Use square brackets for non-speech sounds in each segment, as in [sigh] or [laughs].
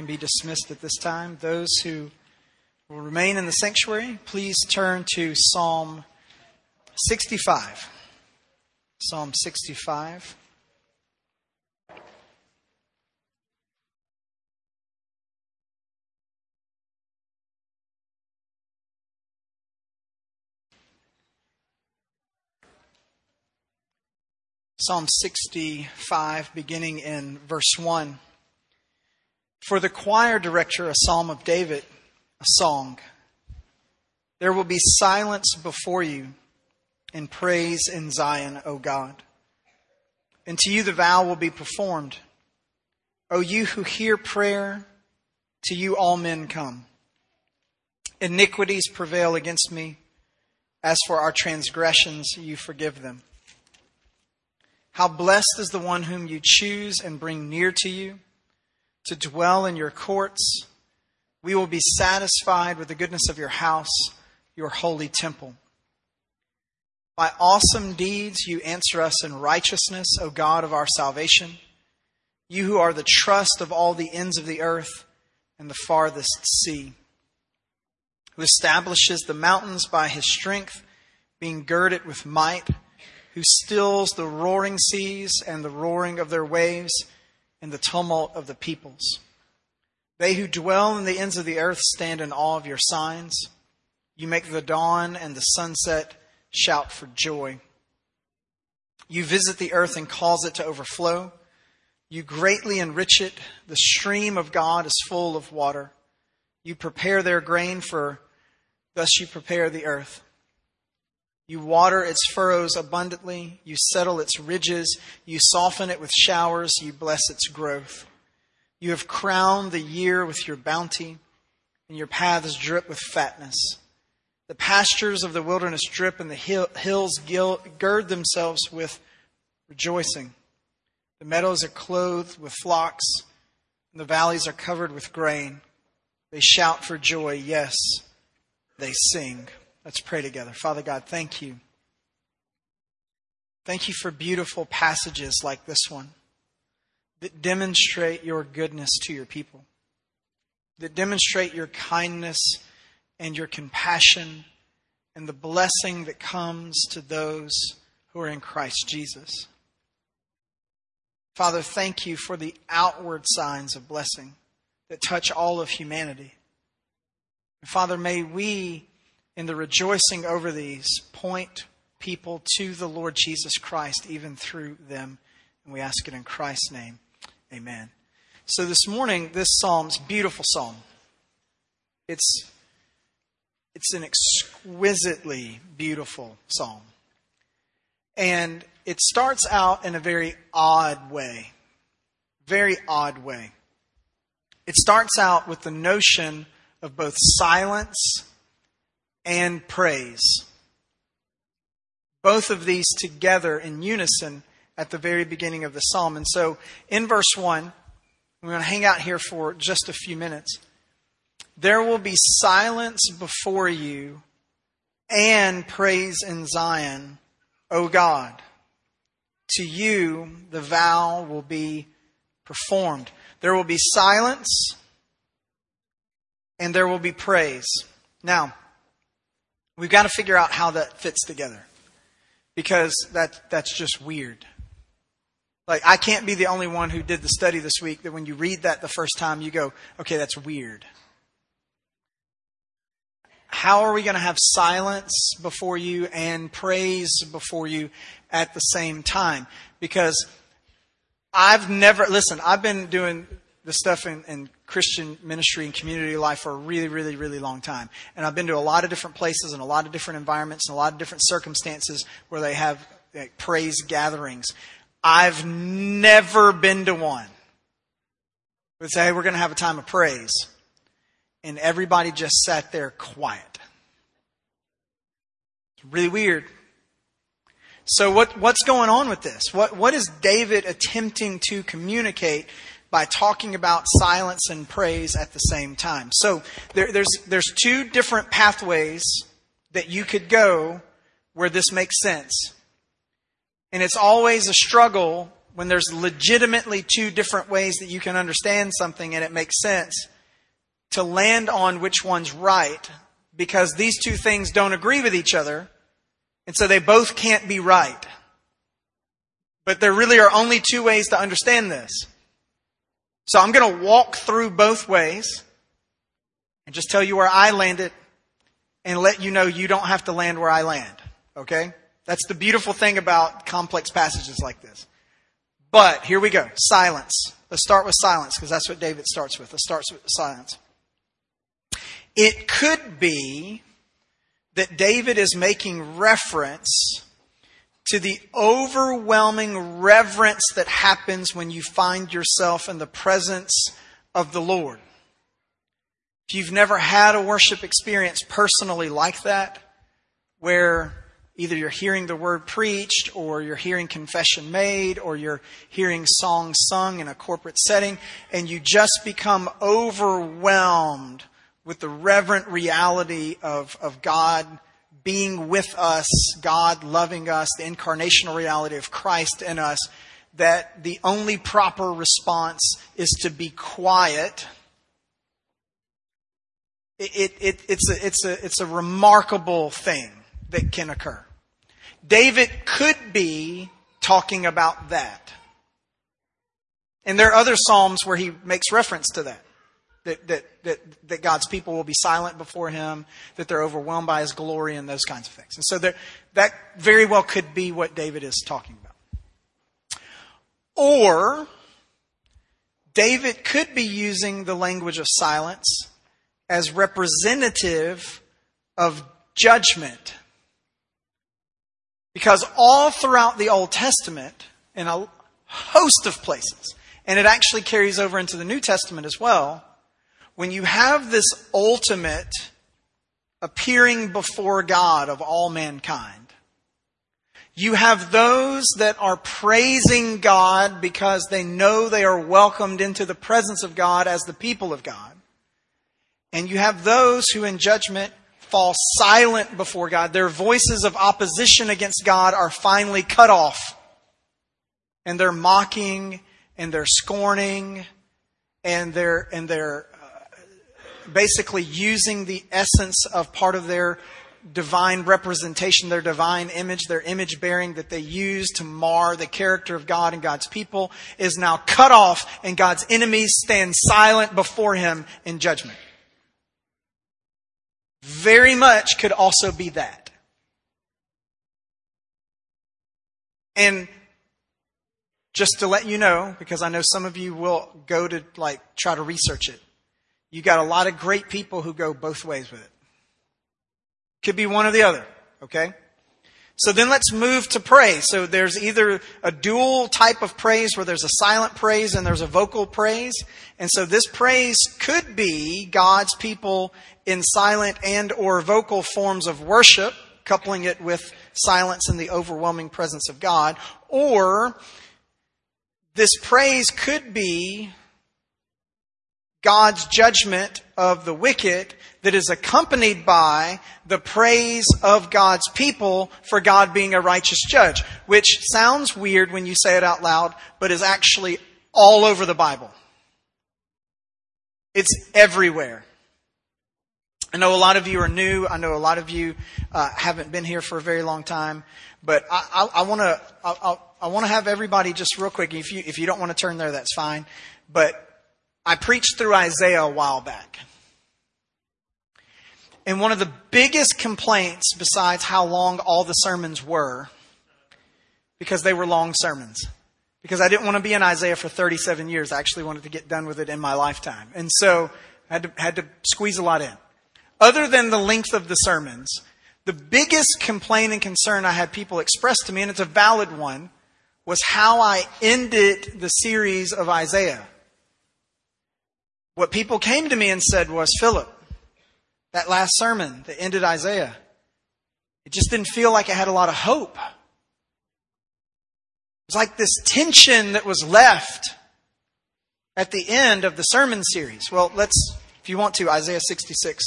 can be dismissed at this time. Those who will remain in the sanctuary, please turn to Psalm 65. Psalm 65. Psalm 65, beginning in verse 1. For the choir director, a psalm of David, a song. There will be silence before you and praise in Zion, O God. And to you the vow will be performed. O you who hear prayer, to you all men come. Iniquities prevail against me. As for our transgressions, you forgive them. How blessed is the one whom you choose and bring near to you to dwell in your courts. We will be satisfied with the goodness of your house, your holy temple. By awesome deeds you answer us in righteousness, O God of our salvation. You who are the trust of all the ends of the earth and the farthest sea, who establishes the mountains by his strength, being girded with might who stills the roaring seas and the roaring of their waves and the tumult of the peoples. They who dwell in the ends of the earth stand in awe of your signs. You make the dawn and the sunset shout for joy. You visit the earth and cause it to overflow. You greatly enrich it. The stream of God is full of water. You prepare their grain for, thus you prepare the earth. You water its furrows abundantly. You settle its ridges. You soften it with showers. You bless its growth. You have crowned the year with your bounty, and your paths drip with fatness. The pastures of the wilderness drip, and the hills gird themselves with rejoicing. The meadows are clothed with flocks, and the valleys are covered with grain. They shout for joy. Yes, they sing. Let's pray together. Father God, thank you. Thank you for beautiful passages like this one that demonstrate your goodness to your people, that demonstrate your kindness and your compassion and the blessing that comes to those who are in Christ Jesus. Father, thank you for the outward signs of blessing that touch all of humanity. Father, may we in the rejoicing over these, point people to the Lord Jesus Christ, even through them. And we ask it in Christ's name. Amen. So this morning, this psalm's beautiful psalm. It's it's an exquisitely beautiful psalm. And it starts out in a very odd way. Very odd way. It starts out with the notion of both silence and praise. Both of these together in unison at the very beginning of the psalm. And so in verse 1, we're going to hang out here for just a few minutes. There will be silence before you and praise in Zion, O God. To you the vow will be performed. There will be silence and there will be praise. Now, We've got to figure out how that fits together because that, that's just weird. Like, I can't be the only one who did the study this week that when you read that the first time, you go, okay, that's weird. How are we going to have silence before you and praise before you at the same time? Because I've never, listen, I've been doing the stuff in, in, Christian ministry and community life for a really, really, really long time. And I've been to a lot of different places and a lot of different environments and a lot of different circumstances where they have like, praise gatherings. I've never been to one. Would say, hey, we're going to have a time of praise. And everybody just sat there quiet. It's really weird. So what, what's going on with this? What, what is David attempting to communicate by talking about silence and praise at the same time. So there, there's, there's two different pathways that you could go where this makes sense. And it's always a struggle when there's legitimately two different ways that you can understand something and it makes sense, to land on which one's right because these two things don't agree with each other, and so they both can't be right. But there really are only two ways to understand this. So I'm going to walk through both ways and just tell you where I landed and let you know you don't have to land where I land. Okay? That's the beautiful thing about complex passages like this. But here we go. Silence. Let's start with silence because that's what David starts with. Let's start with silence. It could be that David is making reference to the overwhelming reverence that happens when you find yourself in the presence of the Lord. If you've never had a worship experience personally like that, where either you're hearing the word preached, or you're hearing confession made, or you're hearing songs sung in a corporate setting, and you just become overwhelmed with the reverent reality of, of God being with us, God loving us, the incarnational reality of Christ in us, that the only proper response is to be quiet. It, it, it, it's, a, it's, a, it's a remarkable thing that can occur. David could be talking about that. And there are other Psalms where he makes reference to that that, that, that, that God's people will be silent before him, that they're overwhelmed by his glory, and those kinds of things. And so there, that very well could be what David is talking about. Or, David could be using the language of silence as representative of judgment. Because all throughout the Old Testament, in a host of places, and it actually carries over into the New Testament as well, when you have this ultimate appearing before God of all mankind, you have those that are praising God because they know they are welcomed into the presence of God as the people of God. And you have those who in judgment fall silent before God. Their voices of opposition against God are finally cut off. And they're mocking and they're scorning and they're, and they're basically using the essence of part of their divine representation, their divine image, their image bearing that they use to mar the character of God and God's people is now cut off and God's enemies stand silent before him in judgment. Very much could also be that. And just to let you know, because I know some of you will go to like try to research it. You got a lot of great people who go both ways with it. Could be one or the other, okay? So then let's move to praise. So there's either a dual type of praise where there's a silent praise and there's a vocal praise. And so this praise could be God's people in silent and or vocal forms of worship, coupling it with silence and the overwhelming presence of God. Or this praise could be God's judgment of the wicked that is accompanied by the praise of God's people for God being a righteous judge, which sounds weird when you say it out loud, but is actually all over the Bible. It's everywhere. I know a lot of you are new. I know a lot of you uh, haven't been here for a very long time, but I, want to I, I want to have everybody just real quick. If you if you don't want to turn there, that's fine. But I preached through Isaiah a while back. And one of the biggest complaints, besides how long all the sermons were, because they were long sermons, because I didn't want to be in Isaiah for 37 years. I actually wanted to get done with it in my lifetime. And so I had to, had to squeeze a lot in. Other than the length of the sermons, the biggest complaint and concern I had people express to me, and it's a valid one, was how I ended the series of Isaiah. What people came to me and said was, Philip, that last sermon that ended Isaiah, it just didn't feel like it had a lot of hope. It was like this tension that was left at the end of the sermon series. Well, let's, if you want to, Isaiah 66.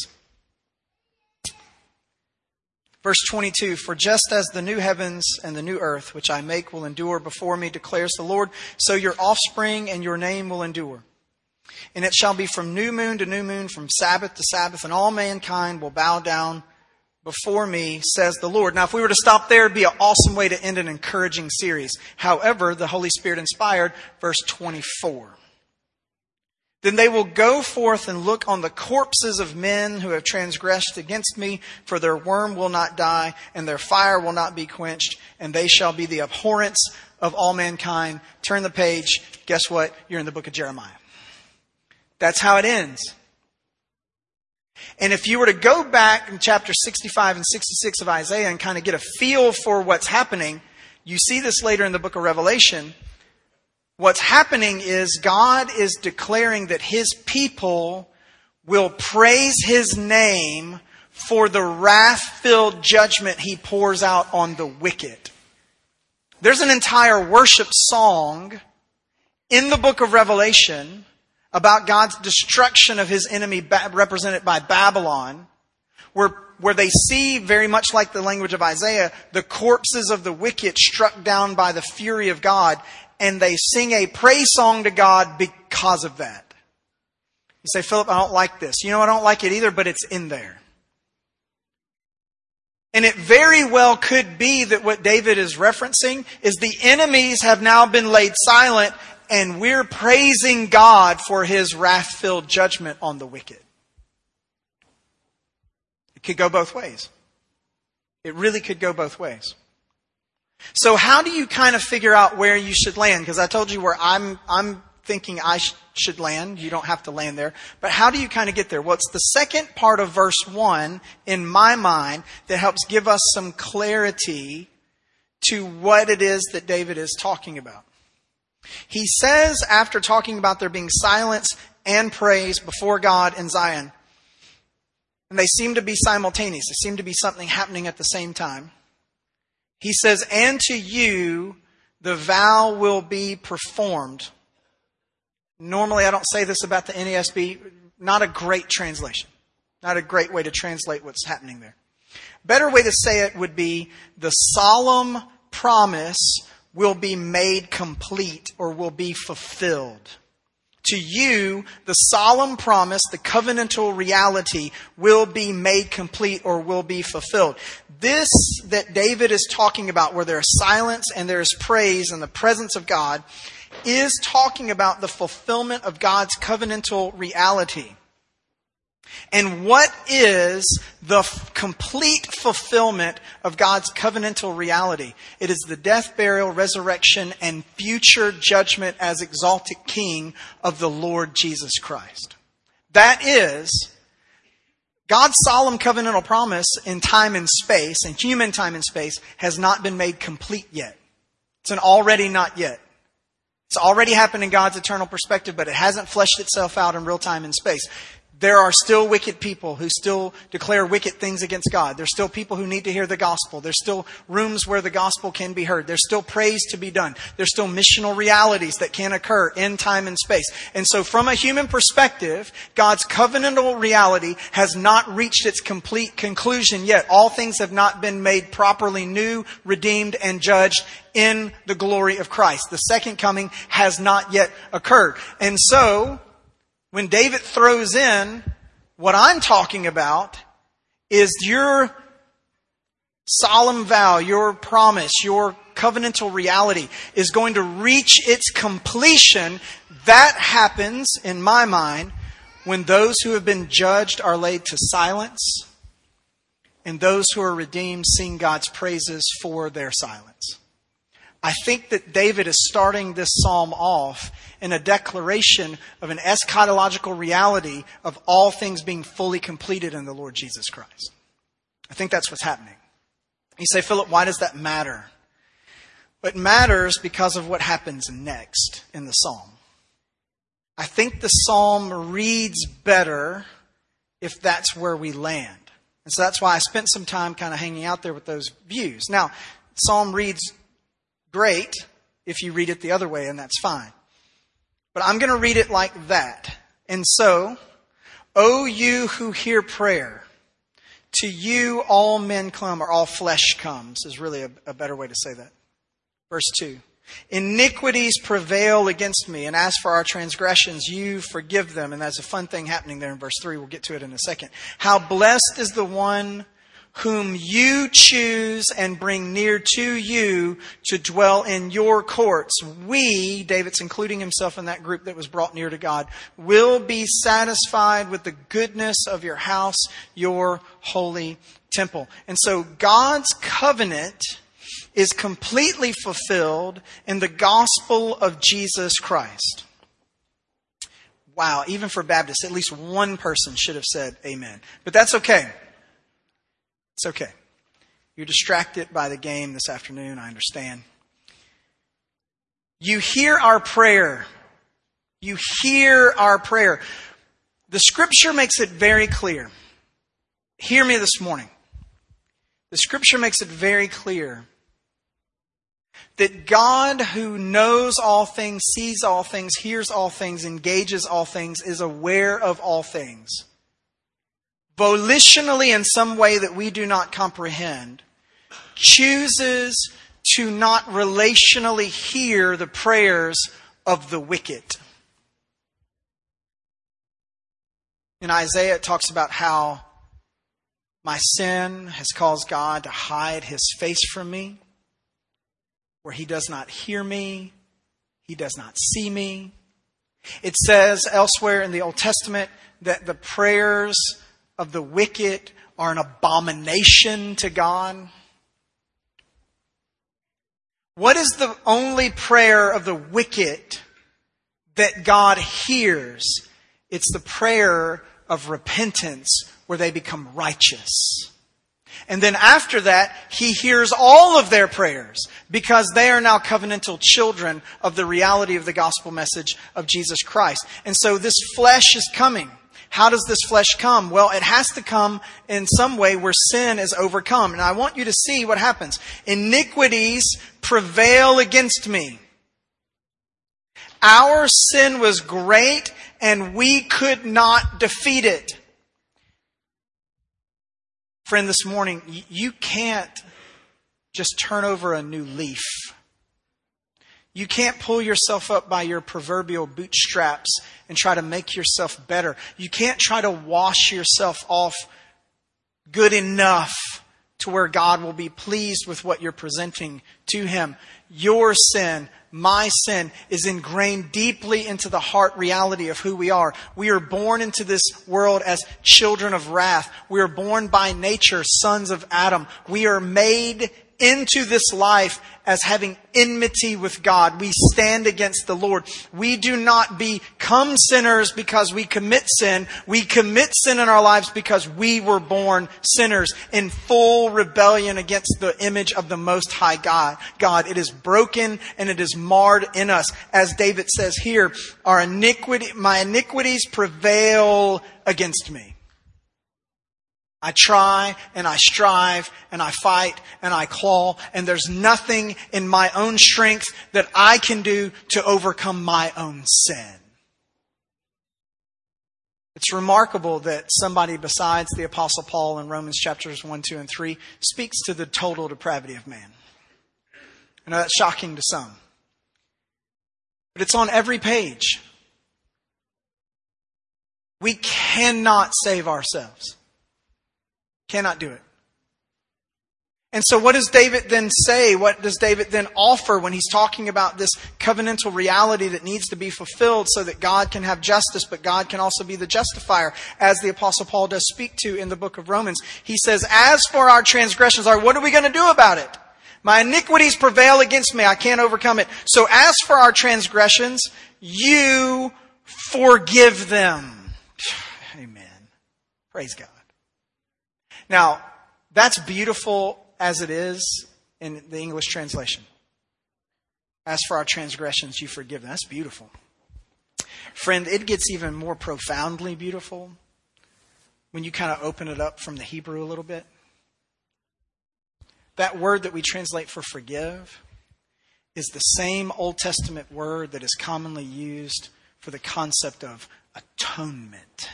Verse 22 For just as the new heavens and the new earth, which I make, will endure before me, declares the Lord, so your offspring and your name will endure. And it shall be from new moon to new moon, from Sabbath to Sabbath, and all mankind will bow down before me, says the Lord. Now, if we were to stop there, it'd be an awesome way to end an encouraging series. However, the Holy Spirit inspired, verse 24. Then they will go forth and look on the corpses of men who have transgressed against me, for their worm will not die, and their fire will not be quenched, and they shall be the abhorrence of all mankind. Turn the page. Guess what? You're in the book of Jeremiah. That's how it ends. And if you were to go back in chapter 65 and 66 of Isaiah and kind of get a feel for what's happening, you see this later in the book of Revelation What's happening is God is declaring that His people will praise His name for the wrath filled judgment He pours out on the wicked. There's an entire worship song in the book of Revelation about God's destruction of His enemy represented by Babylon, where where they see, very much like the language of Isaiah, the corpses of the wicked struck down by the fury of God, and they sing a praise song to God because of that. You say, Philip, I don't like this. You know, I don't like it either, but it's in there. And it very well could be that what David is referencing is the enemies have now been laid silent and we're praising God for his wrath filled judgment on the wicked. It could go both ways. It really could go both ways. So how do you kind of figure out where you should land? Because I told you where I'm, I'm thinking I sh- should land. You don't have to land there. But how do you kind of get there? Well, it's the second part of verse one in my mind that helps give us some clarity to what it is that David is talking about. He says after talking about there being silence and praise before God in Zion, and they seem to be simultaneous. They seem to be something happening at the same time. He says, And to you the vow will be performed. Normally, I don't say this about the NASB. Not a great translation. Not a great way to translate what's happening there. Better way to say it would be the solemn promise will be made complete or will be fulfilled. To you, the solemn promise, the covenantal reality will be made complete or will be fulfilled. This that David is talking about, where there is silence and there is praise and the presence of God, is talking about the fulfillment of God's covenantal reality. And what is the f- complete fulfillment of God's covenantal reality? It is the death, burial, resurrection, and future judgment as exalted King of the Lord Jesus Christ. That is God's solemn covenantal promise in time and space, and human time and space, has not been made complete yet. It's an already not yet. It's already happened in God's eternal perspective, but it hasn't fleshed itself out in real time and space. There are still wicked people who still declare wicked things against God. There's still people who need to hear the gospel. There's still rooms where the gospel can be heard. There's still praise to be done. There's still missional realities that can occur in time and space. And so from a human perspective, God's covenantal reality has not reached its complete conclusion yet. All things have not been made properly new, redeemed, and judged in the glory of Christ. The second coming has not yet occurred. And so, when David throws in what I'm talking about is your solemn vow, your promise, your covenantal reality is going to reach its completion. That happens, in my mind, when those who have been judged are laid to silence and those who are redeemed sing God's praises for their silence. I think that David is starting this psalm off in a declaration of an eschatological reality of all things being fully completed in the Lord Jesus Christ. I think that's what's happening. You say, Philip, why does that matter? It matters because of what happens next in the psalm. I think the psalm reads better if that's where we land. And so that's why I spent some time kind of hanging out there with those views. Now, psalm reads great if you read it the other way, and that's fine. But I'm going to read it like that. And so, O you who hear prayer, To you all men come, or all flesh comes, is really a, a better way to say that. Verse 2. Iniquities prevail against me, and as for our transgressions, you forgive them. And that's a fun thing happening there in verse 3. We'll get to it in a second. How blessed is the one whom you choose and bring near to you to dwell in your courts. We, David's including himself in that group that was brought near to God, will be satisfied with the goodness of your house, your holy temple. And so God's covenant is completely fulfilled in the gospel of Jesus Christ. Wow, even for Baptists, at least one person should have said amen. But that's okay. It's okay. You're distracted by the game this afternoon, I understand. You hear our prayer. You hear our prayer. The scripture makes it very clear. Hear me this morning. The scripture makes it very clear that God, who knows all things, sees all things, hears all things, engages all things, is aware of all things, volitionally in some way that we do not comprehend, chooses to not relationally hear the prayers of the wicked. In Isaiah, it talks about how my sin has caused God to hide his face from me where he does not hear me, he does not see me. It says elsewhere in the Old Testament that the prayers of the wicked are an abomination to God. What is the only prayer of the wicked that God hears? It's the prayer of repentance where they become righteous. And then after that, he hears all of their prayers because they are now covenantal children of the reality of the gospel message of Jesus Christ. And so this flesh is coming. How does this flesh come? Well, it has to come in some way where sin is overcome. And I want you to see what happens. Iniquities prevail against me. Our sin was great and we could not defeat it. Friend, this morning, you can't just turn over a new leaf. You can't pull yourself up by your proverbial bootstraps and try to make yourself better. You can't try to wash yourself off good enough to where God will be pleased with what you're presenting to Him. Your sin my sin is ingrained deeply into the heart reality of who we are. We are born into this world as children of wrath. We are born by nature sons of Adam. We are made into this life as having enmity with God. We stand against the Lord. We do not become sinners because we commit sin. We commit sin in our lives because we were born sinners in full rebellion against the image of the Most High God. God, it is broken and it is marred in us. As David says here, our iniquity, my iniquities prevail against me. I try and I strive and I fight and I claw and there's nothing in my own strength that I can do to overcome my own sin. It's remarkable that somebody besides the apostle Paul in Romans chapters 1, 2, and 3 speaks to the total depravity of man. I know that's shocking to some. But it's on every page. We cannot save ourselves. Cannot do it. And so what does David then say? What does David then offer when he's talking about this covenantal reality that needs to be fulfilled so that God can have justice, but God can also be the justifier, as the apostle Paul does speak to in the book of Romans. He says, as for our transgressions, are what are we going to do about it? My iniquities prevail against me. I can't overcome it. So as for our transgressions, you forgive them. [sighs] Amen. Praise God. Now, that's beautiful as it is in the English translation. As for our transgressions, you forgive them. That's beautiful. Friend, it gets even more profoundly beautiful when you kind of open it up from the Hebrew a little bit. That word that we translate for forgive is the same Old Testament word that is commonly used for the concept of atonement.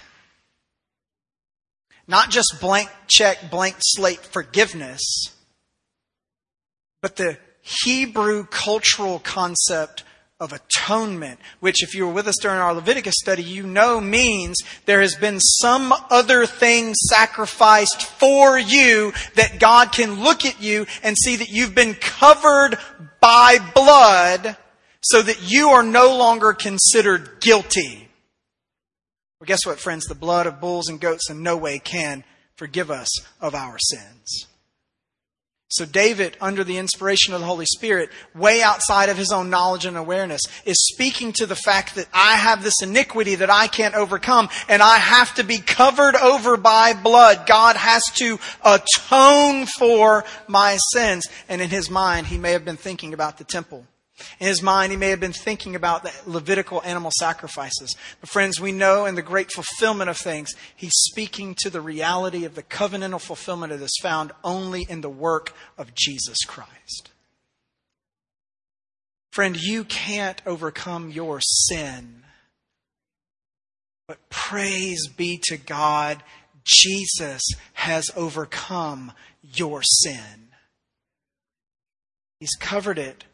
Not just blank check, blank slate forgiveness, but the Hebrew cultural concept of atonement, which if you were with us during our Leviticus study, you know means there has been some other thing sacrificed for you that God can look at you and see that you've been covered by blood so that you are no longer considered guilty. Well, guess what, friends? The blood of bulls and goats in no way can forgive us of our sins. So David, under the inspiration of the Holy Spirit, way outside of his own knowledge and awareness, is speaking to the fact that I have this iniquity that I can't overcome and I have to be covered over by blood. God has to atone for my sins. And in his mind, he may have been thinking about the temple. In his mind, he may have been thinking about the Levitical animal sacrifices. But friends, we know in the great fulfillment of things, he's speaking to the reality of the covenantal fulfillment that is found only in the work of Jesus Christ. Friend, you can't overcome your sin. But praise be to God, Jesus has overcome your sin. He's covered it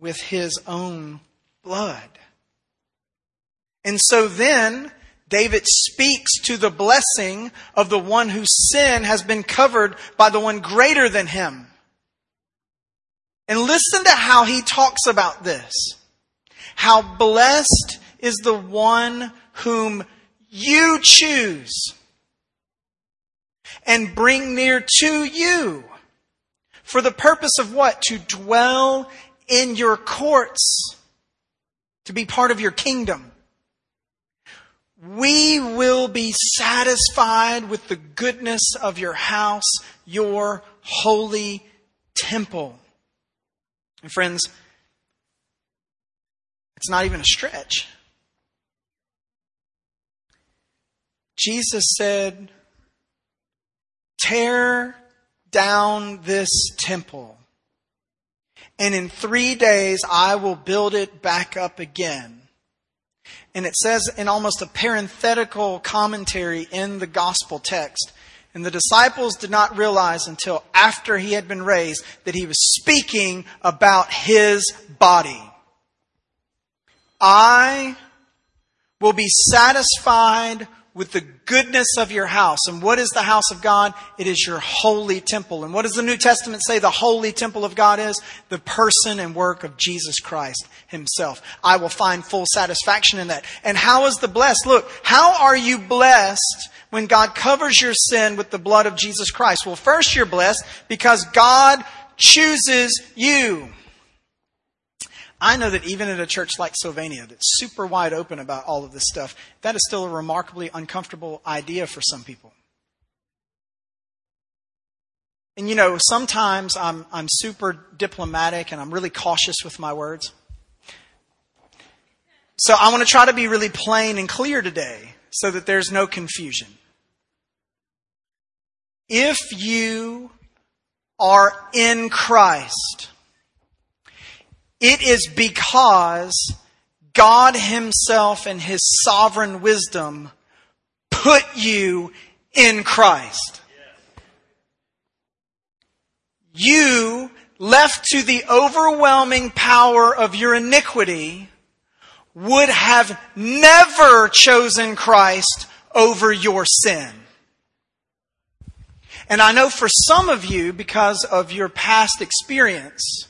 with his own blood. And so then, David speaks to the blessing of the one whose sin has been covered by the one greater than him. And listen to how he talks about this. How blessed is the one whom you choose and bring near to you. For the purpose of what? To dwell in your courts to be part of your kingdom. We will be satisfied with the goodness of your house, your holy temple. And friends, it's not even a stretch. Jesus said, Tear down this temple and in three days I will build it back up again. And it says in almost a parenthetical commentary in the gospel text, and the disciples did not realize until after he had been raised that he was speaking about his body. I will be satisfied with the goodness of your house. And what is the house of God? It is your holy temple. And what does the New Testament say the holy temple of God is? The person and work of Jesus Christ himself. I will find full satisfaction in that. And how is the blessed? Look, how are you blessed when God covers your sin with the blood of Jesus Christ? Well, first you're blessed because God chooses you. I know that even at a church like Sylvania that's super wide open about all of this stuff, that is still a remarkably uncomfortable idea for some people. And you know, sometimes I'm, I'm super diplomatic and I'm really cautious with my words. So I want to try to be really plain and clear today so that there's no confusion. If you are in Christ, it is because God Himself and His sovereign wisdom put you in Christ. You, left to the overwhelming power of your iniquity, would have never chosen Christ over your sin. And I know for some of you, because of your past experience,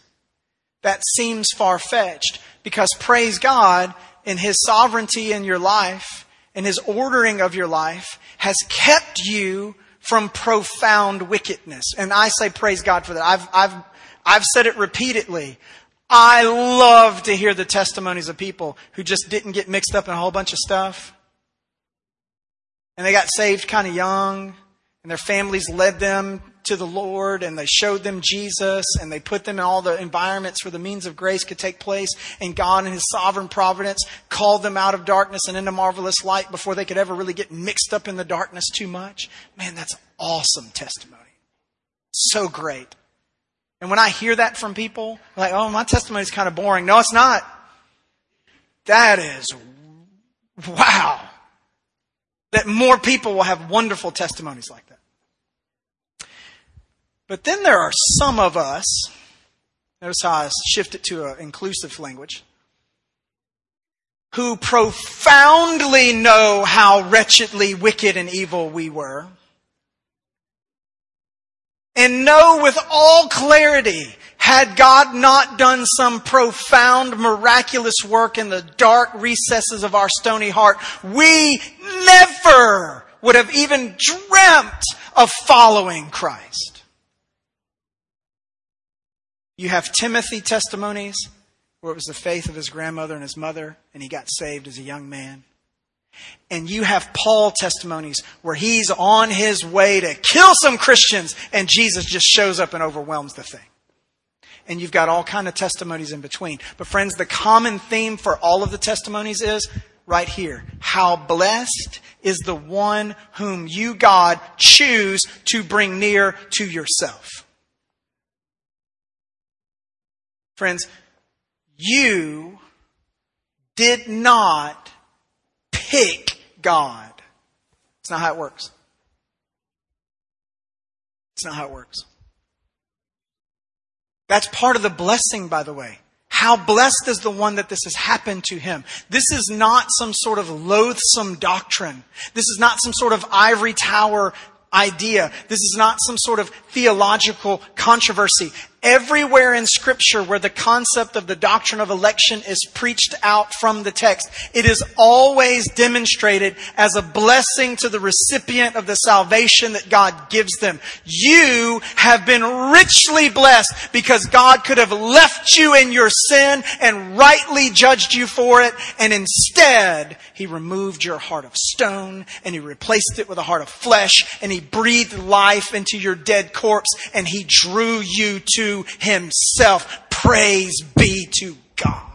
that seems far fetched because praise God in His sovereignty in your life, in His ordering of your life, has kept you from profound wickedness. And I say praise God for that. I've, I've, I've said it repeatedly. I love to hear the testimonies of people who just didn't get mixed up in a whole bunch of stuff. And they got saved kind of young, and their families led them to the Lord and they showed them Jesus and they put them in all the environments where the means of grace could take place. And God in His sovereign providence called them out of darkness and into marvelous light before they could ever really get mixed up in the darkness too much. Man, that's awesome testimony. So great. And when I hear that from people, like, oh, my testimony is kind of boring. No, it's not. That is, wow. that more people will have wonderful testimonies like that. But then there are some of us, notice how I shift it to an inclusive language, who profoundly know how wretchedly wicked and evil we were, and know with all clarity had God not done some profound, miraculous work in the dark recesses of our stony heart, we never would have even dreamt of following Christ. You have Timothy testimonies where it was the faith of his grandmother and his mother, and he got saved as a young man. And you have Paul testimonies where he's on his way to kill some Christians, and Jesus just shows up and overwhelms the thing and you've got all kind of testimonies in between. But friends, the common theme for all of the testimonies is right here. How blessed is the one whom you, God, choose to bring near to yourself. Friends, you did not pick God. It's not how it works. It's not how it works. That's part of the blessing, by the way. How blessed is the one that this has happened to him. This is not some sort of loathsome doctrine. This is not some sort of ivory tower idea. This is not some sort of theological controversy. Everywhere in scripture where the concept of the doctrine of election is preached out from the text, it is always demonstrated as a blessing to the recipient of the salvation that God gives them. You have been richly blessed because God could have left you in your sin and rightly judged you for it. And instead, He removed your heart of stone and He replaced it with a heart of flesh and He breathed life into your dead corpse and He drew you to himself. Praise be to God.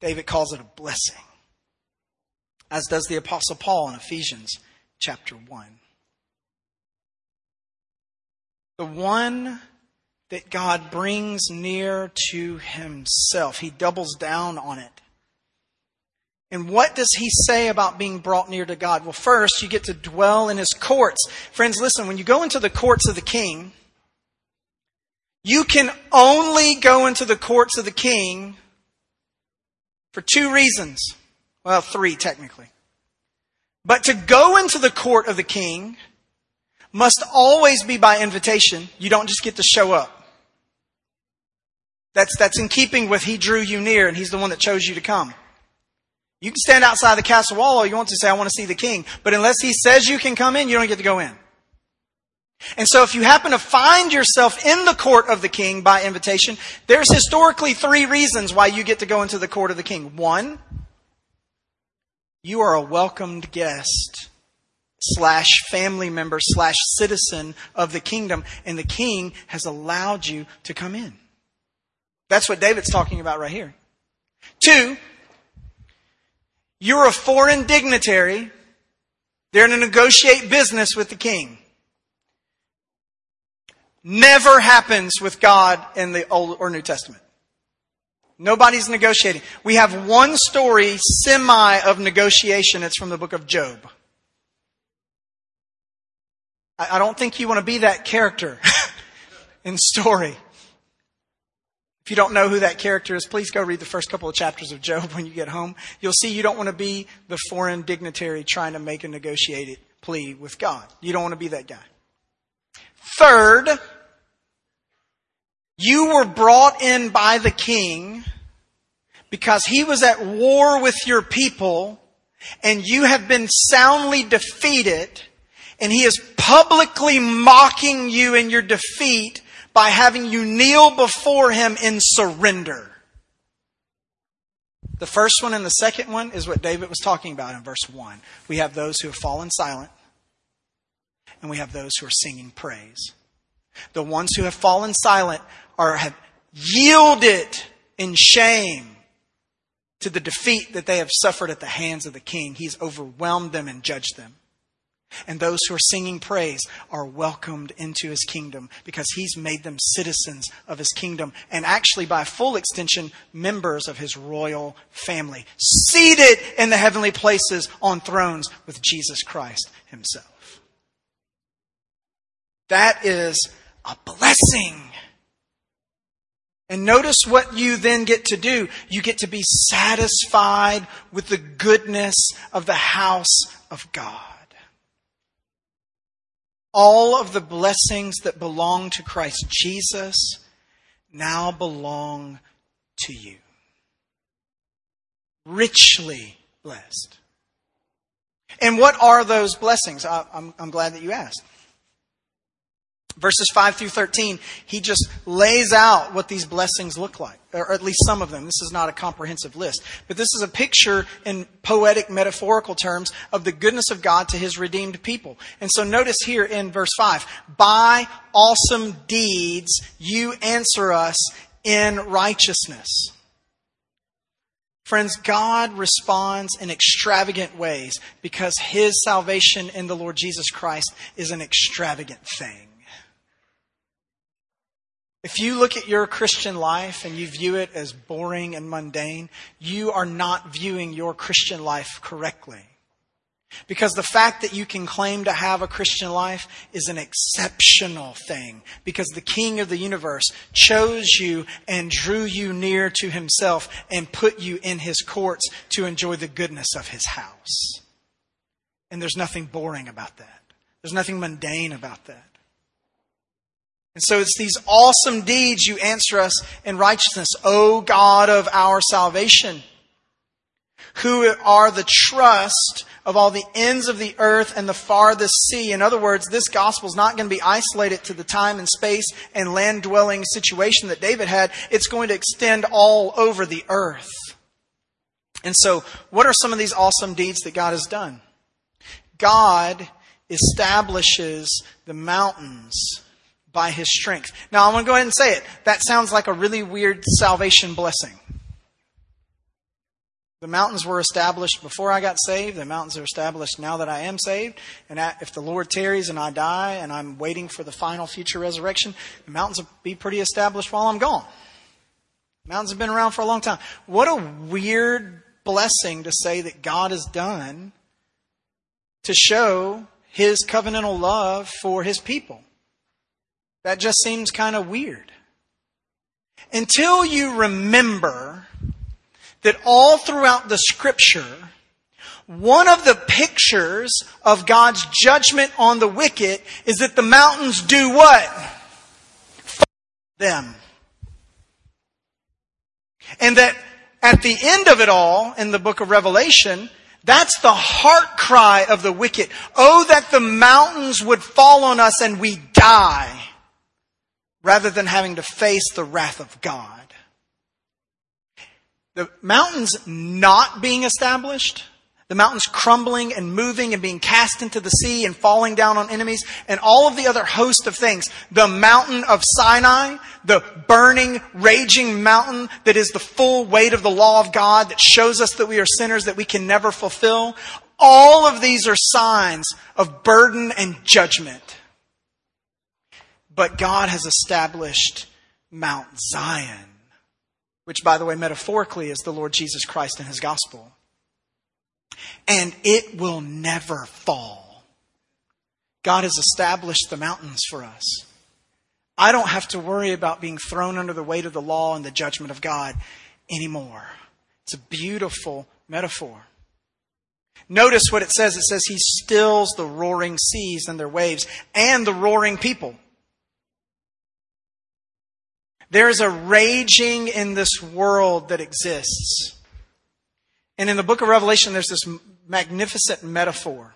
David calls it a blessing, as does the Apostle Paul in Ephesians chapter 1. The one that God brings near to himself. He doubles down on it. And what does he say about being brought near to God? Well, first, you get to dwell in his courts. Friends, listen, when you go into the courts of the king, you can only go into the courts of the king for two reasons. Well, three technically. But to go into the court of the king must always be by invitation. You don't just get to show up. That's, that's in keeping with he drew you near and he's the one that chose you to come. You can stand outside the castle wall all you want to say, I want to see the king. But unless he says you can come in, you don't get to go in. And so if you happen to find yourself in the court of the king by invitation, there's historically three reasons why you get to go into the court of the king. One, you are a welcomed guest slash family member slash citizen of the kingdom, and the king has allowed you to come in. That's what David's talking about right here. Two, you're a foreign dignitary. They're going to negotiate business with the king. Never happens with God in the Old or New Testament. Nobody's negotiating. We have one story, semi of negotiation. It's from the book of Job. I don't think you want to be that character [laughs] in story. If you don't know who that character is, please go read the first couple of chapters of Job when you get home. You'll see you don't want to be the foreign dignitary trying to make a negotiated plea with God. You don't want to be that guy. Third, you were brought in by the king because he was at war with your people and you have been soundly defeated and he is publicly mocking you in your defeat by having you kneel before him in surrender. The first one and the second one is what David was talking about in verse 1. We have those who have fallen silent, and we have those who are singing praise. The ones who have fallen silent are have yielded in shame to the defeat that they have suffered at the hands of the king. He's overwhelmed them and judged them. And those who are singing praise are welcomed into his kingdom because he's made them citizens of his kingdom and actually, by full extension, members of his royal family, seated in the heavenly places on thrones with Jesus Christ himself. That is a blessing. And notice what you then get to do. You get to be satisfied with the goodness of the house of God. All of the blessings that belong to Christ Jesus now belong to you. Richly blessed. And what are those blessings? I, am glad that you asked. Verses 5 through 13, he just lays out what these blessings look like, or at least some of them. This is not a comprehensive list, but this is a picture in poetic, metaphorical terms of the goodness of God to his redeemed people. And so notice here in verse 5 by awesome deeds you answer us in righteousness. Friends, God responds in extravagant ways because his salvation in the Lord Jesus Christ is an extravagant thing. If you look at your Christian life and you view it as boring and mundane, you are not viewing your Christian life correctly. Because the fact that you can claim to have a Christian life is an exceptional thing. Because the King of the universe chose you and drew you near to himself and put you in his courts to enjoy the goodness of his house. And there's nothing boring about that. There's nothing mundane about that. And so it's these awesome deeds you answer us in righteousness, O God of our salvation, who are the trust of all the ends of the earth and the farthest sea. In other words, this gospel is not going to be isolated to the time and space and land dwelling situation that David had. It's going to extend all over the earth. And so, what are some of these awesome deeds that God has done? God establishes the mountains by his strength. Now, I'm going to go ahead and say it. That sounds like a really weird salvation blessing. The mountains were established before I got saved. The mountains are established now that I am saved. And if the Lord tarries and I die and I'm waiting for the final future resurrection, the mountains will be pretty established while I'm gone. Mountains have been around for a long time. What a weird blessing to say that God has done to show his covenantal love for his people. That just seems kind of weird. Until you remember that all throughout the scripture, one of the pictures of God's judgment on the wicked is that the mountains do what? Them. And that at the end of it all, in the book of Revelation, that's the heart cry of the wicked. Oh, that the mountains would fall on us and we die rather than having to face the wrath of God. The mountains not being established, the mountains crumbling and moving and being cast into the sea and falling down on enemies, and all of the other host of things. The mountain of Sinai, the burning, raging mountain that is the full weight of the law of God that shows us that we are sinners that we can never fulfill. All of these are signs of burden and judgment. But God has established Mount Zion, which, by the way, metaphorically is the Lord Jesus Christ and his gospel. And it will never fall. God has established the mountains for us. I don't have to worry about being thrown under the weight of the law and the judgment of God anymore. It's a beautiful metaphor. Notice what it says. It says he stills the roaring seas and their waves and the roaring people. There is a raging in this world that exists. And in the book of Revelation, there's this magnificent metaphor.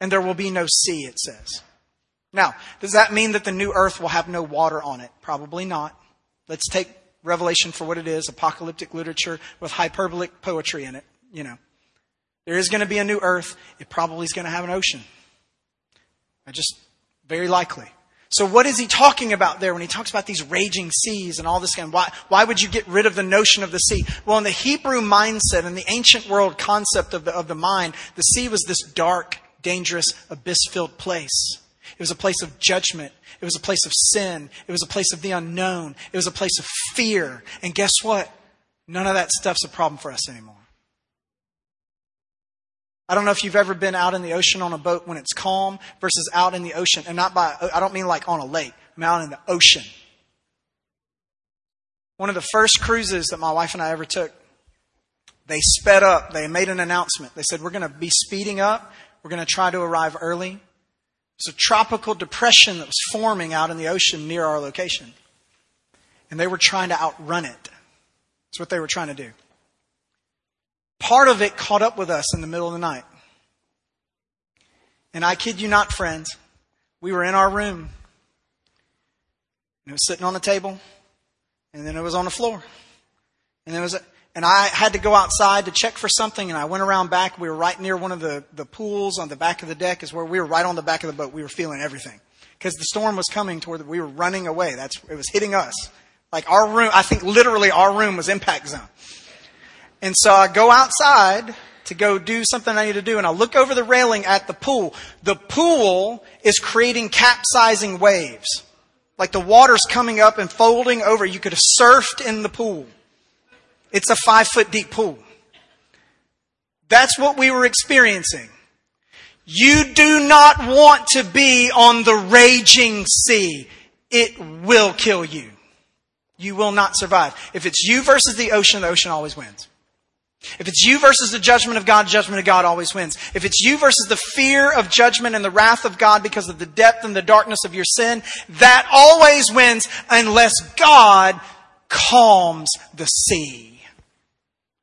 And there will be no sea, it says. Now, does that mean that the new earth will have no water on it? Probably not. Let's take Revelation for what it is apocalyptic literature with hyperbolic poetry in it. You know, there is going to be a new earth. It probably is going to have an ocean. I just, very likely. So what is he talking about there when he talks about these raging seas and all this kind? Why, why would you get rid of the notion of the sea? Well, in the Hebrew mindset, in the ancient world concept of the, of the mind, the sea was this dark, dangerous, abyss filled place. It was a place of judgment. It was a place of sin. It was a place of the unknown. It was a place of fear. And guess what? None of that stuff's a problem for us anymore. I don't know if you've ever been out in the ocean on a boat when it's calm versus out in the ocean. And not by, I don't mean like on a lake, I'm out in the ocean. One of the first cruises that my wife and I ever took, they sped up. They made an announcement. They said, We're going to be speeding up. We're going to try to arrive early. It's a tropical depression that was forming out in the ocean near our location. And they were trying to outrun it. That's what they were trying to do. Part of it caught up with us in the middle of the night. And I kid you not, friends, we were in our room. And it was sitting on the table, and then it was on the floor. And there was a, and I had to go outside to check for something, and I went around back. We were right near one of the, the pools on the back of the deck, is where we were right on the back of the boat. We were feeling everything. Because the storm was coming toward the, we were running away. That's, it was hitting us. Like our room, I think literally our room was impact zone. And so I go outside to go do something I need to do, and I look over the railing at the pool. The pool is creating capsizing waves. Like the water's coming up and folding over. You could have surfed in the pool. It's a five foot deep pool. That's what we were experiencing. You do not want to be on the raging sea. It will kill you. You will not survive. If it's you versus the ocean, the ocean always wins. If it's you versus the judgment of God, judgment of God always wins. If it's you versus the fear of judgment and the wrath of God because of the depth and the darkness of your sin, that always wins unless God calms the sea.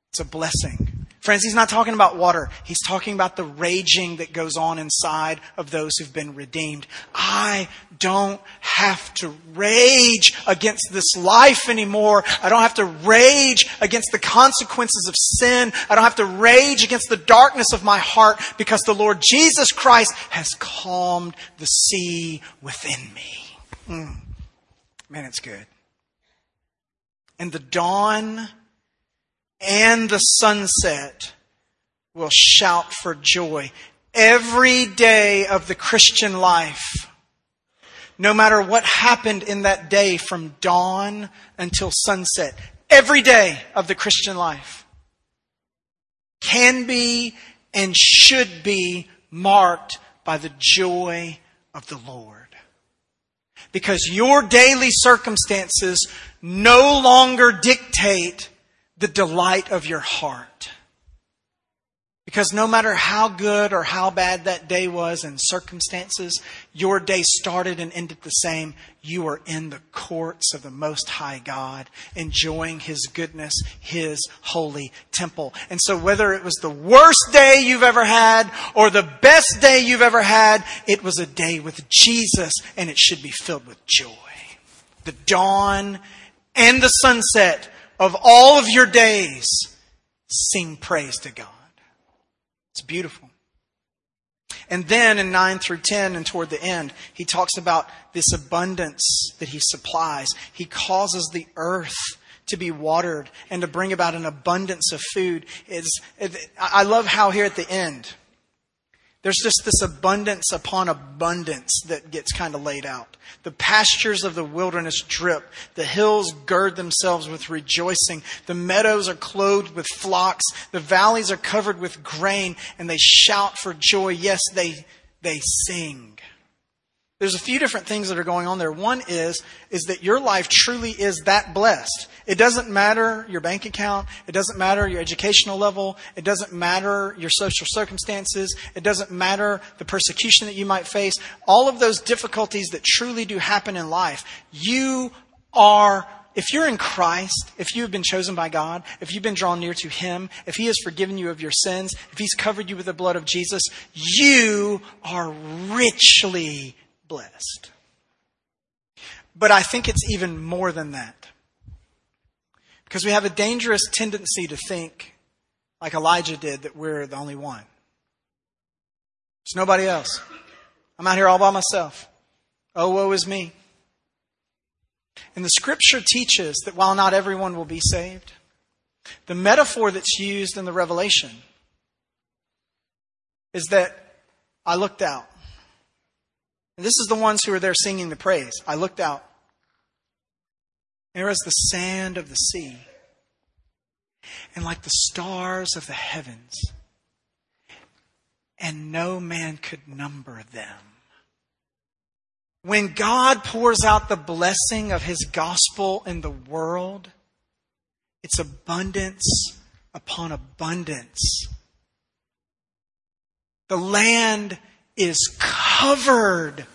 It's a blessing. Friends, he's not talking about water. He's talking about the raging that goes on inside of those who've been redeemed. I don't have to rage against this life anymore. I don't have to rage against the consequences of sin. I don't have to rage against the darkness of my heart because the Lord Jesus Christ has calmed the sea within me. Mm. Man, it's good. And the dawn and the sunset will shout for joy. Every day of the Christian life, no matter what happened in that day from dawn until sunset, every day of the Christian life can be and should be marked by the joy of the Lord. Because your daily circumstances no longer dictate the delight of your heart. Because no matter how good or how bad that day was in circumstances, your day started and ended the same. You are in the courts of the Most High God, enjoying His goodness, His holy temple. And so whether it was the worst day you've ever had or the best day you've ever had, it was a day with Jesus and it should be filled with joy. The dawn and the sunset of all of your days, sing praise to God. It's beautiful. And then in 9 through 10 and toward the end, he talks about this abundance that he supplies. He causes the earth to be watered and to bring about an abundance of food. It's, I love how here at the end, there's just this abundance upon abundance that gets kind of laid out. The pastures of the wilderness drip. The hills gird themselves with rejoicing. The meadows are clothed with flocks. The valleys are covered with grain and they shout for joy. Yes, they, they sing. There's a few different things that are going on there. One is, is that your life truly is that blessed. It doesn't matter your bank account. It doesn't matter your educational level. It doesn't matter your social circumstances. It doesn't matter the persecution that you might face. All of those difficulties that truly do happen in life. You are if you're in Christ, if you have been chosen by God, if you've been drawn near to Him, if He has forgiven you of your sins, if He's covered you with the blood of Jesus, you are richly blessed. But I think it's even more than that. Because we have a dangerous tendency to think, like Elijah did, that we're the only one. There's nobody else. I'm out here all by myself. Oh, woe is me. And the scripture teaches that while not everyone will be saved, the metaphor that's used in the Revelation is that I looked out. And this is the ones who are there singing the praise. I looked out. There was the sand of the sea, and like the stars of the heavens, and no man could number them. When God pours out the blessing of his gospel in the world, it's abundance upon abundance. The land is covered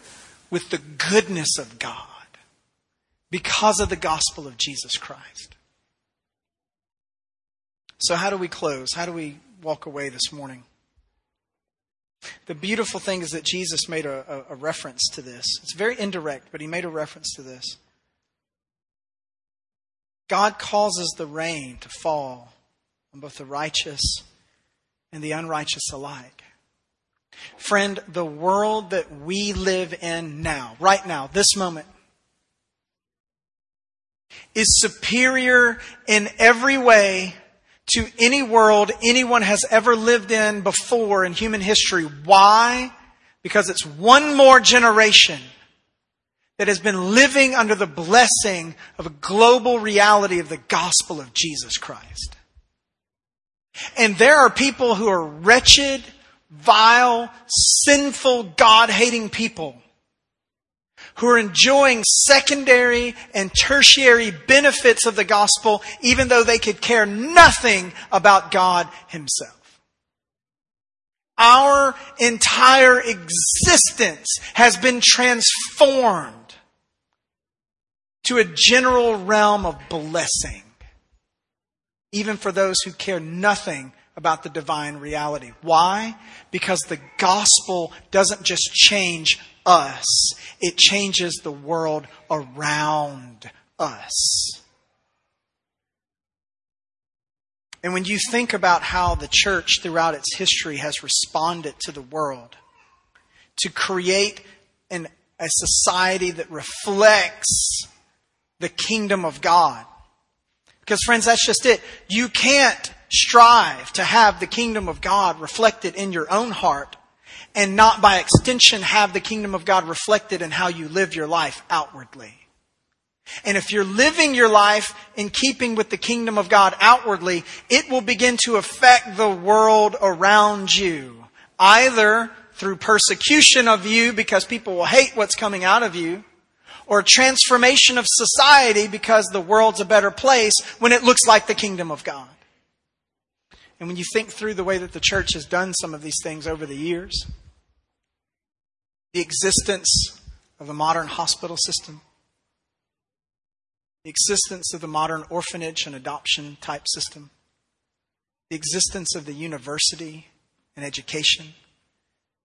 with the goodness of God because of the gospel of Jesus Christ. So, how do we close? How do we walk away this morning? The beautiful thing is that Jesus made a, a, a, reference to this. It's very indirect, but he made a reference to this. God causes the rain to fall on both the righteous and the unrighteous alike. Friend, the world that we live in now, right now, this moment, is superior in every way to any world anyone has ever lived in before in human history. Why? Because it's one more generation that has been living under the blessing of a global reality of the gospel of Jesus Christ. And there are people who are wretched, vile, sinful, God hating people who are enjoying secondary and tertiary benefits of the gospel, even though they could care nothing about God Himself. Our entire existence has been transformed to a general realm of blessing, even for those who care nothing about the divine reality. Why? Because the gospel doesn't just change us, it changes the world around us. And when you think about how the church throughout its history has responded to the world to create an, a society that reflects the kingdom of God. Because friends, that's just it. You can't strive to have the kingdom of God reflected in your own heart and not by extension have the kingdom of God reflected in how you live your life outwardly. And if you're living your life in keeping with the kingdom of God outwardly, it will begin to affect the world around you. Either through persecution of you because people will hate what's coming out of you, or transformation of society because the world's a better place when it looks like the kingdom of God. And when you think through the way that the church has done some of these things over the years, the existence of the modern hospital system, the existence of the modern orphanage and adoption type system, the existence of the university and education,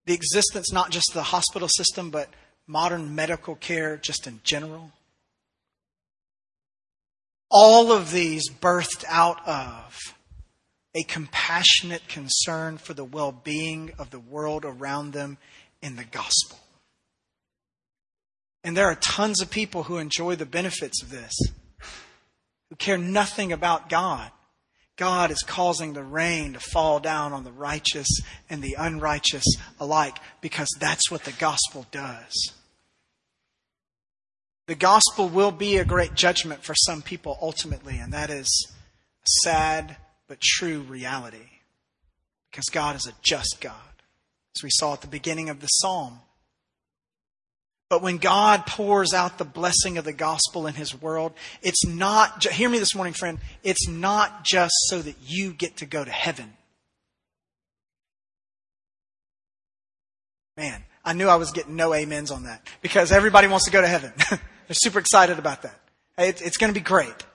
the existence not just of the hospital system, but modern medical care just in general. All of these birthed out of a compassionate concern for the well being of the world around them in the gospel. And there are tons of people who enjoy the benefits of this, who care nothing about God. God is causing the rain to fall down on the righteous and the unrighteous alike because that's what the gospel does. The gospel will be a great judgment for some people ultimately, and that is sad but true reality because God is a just God. As we saw at the beginning of the psalm, but when God pours out the blessing of the gospel in his world, it's not, hear me this morning, friend, it's not just so that you get to go to heaven. Man, I knew I was getting no amens on that because everybody wants to go to heaven. [laughs] They're super excited about that. It's going to be great.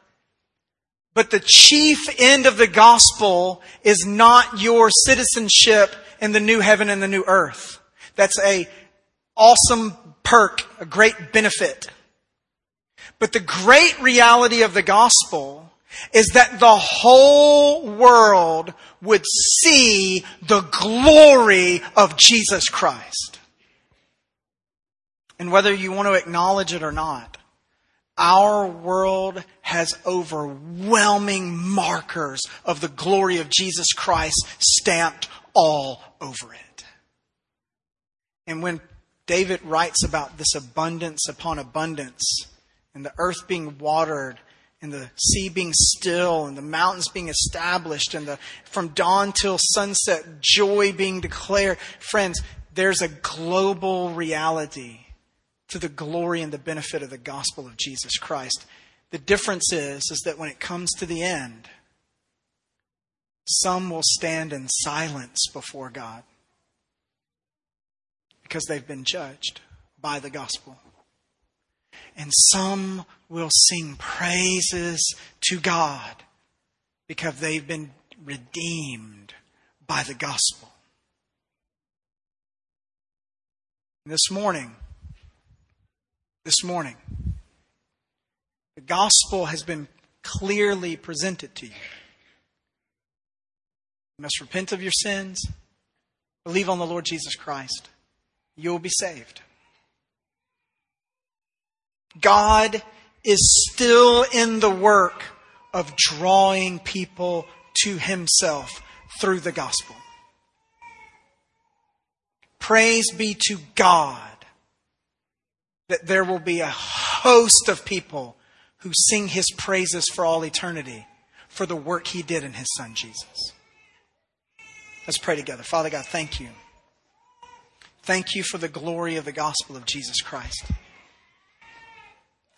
But the chief end of the gospel is not your citizenship in the new heaven and the new earth. That's a awesome perk, a great benefit. But the great reality of the gospel is that the whole world would see the glory of Jesus Christ. And whether you want to acknowledge it or not, our world has overwhelming markers of the glory of Jesus Christ stamped all over it. And when David writes about this abundance upon abundance, and the earth being watered, and the sea being still, and the mountains being established, and the from dawn till sunset, joy being declared. Friends, there's a global reality to the glory and the benefit of the gospel of Jesus Christ. The difference is, is that when it comes to the end, some will stand in silence before God because they've been judged by the gospel. And some will sing praises to God because they've been redeemed by the gospel. This morning, this morning, the gospel has been clearly presented to you. You must repent of your sins, believe on the Lord Jesus Christ. You will be saved. God is still in the work of drawing people to himself through the gospel. Praise be to God that there will be a host of people who sing his praises for all eternity for the work he did in his son Jesus. Let's pray together. Father God, thank you. Thank you for the glory of the gospel of Jesus Christ.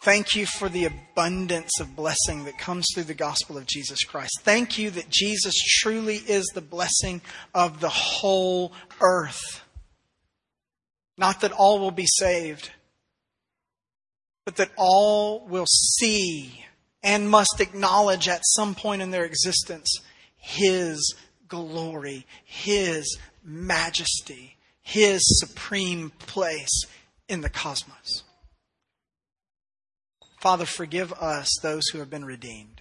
Thank you for the abundance of blessing that comes through the gospel of Jesus Christ. Thank you that Jesus truly is the blessing of the whole earth. Not that all will be saved, but that all will see and must acknowledge at some point in their existence His glory, His majesty, His supreme place in the cosmos. Father, forgive us, those who have been redeemed.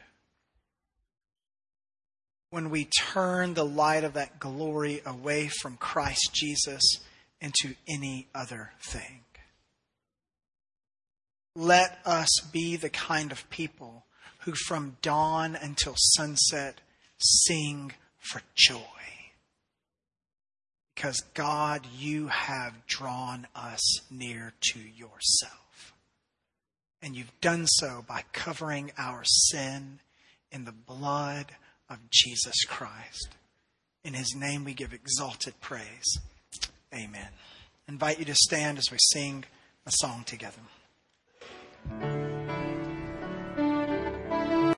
When we turn the light of that glory away from Christ Jesus into any other thing. Let us be the kind of people who from dawn until sunset sing for joy. Because God, you have drawn us near to yourself. And you've done so by covering our sin in the blood of Jesus Christ. In his name we give exalted praise. Amen. I invite you to stand as we sing a song together. うん。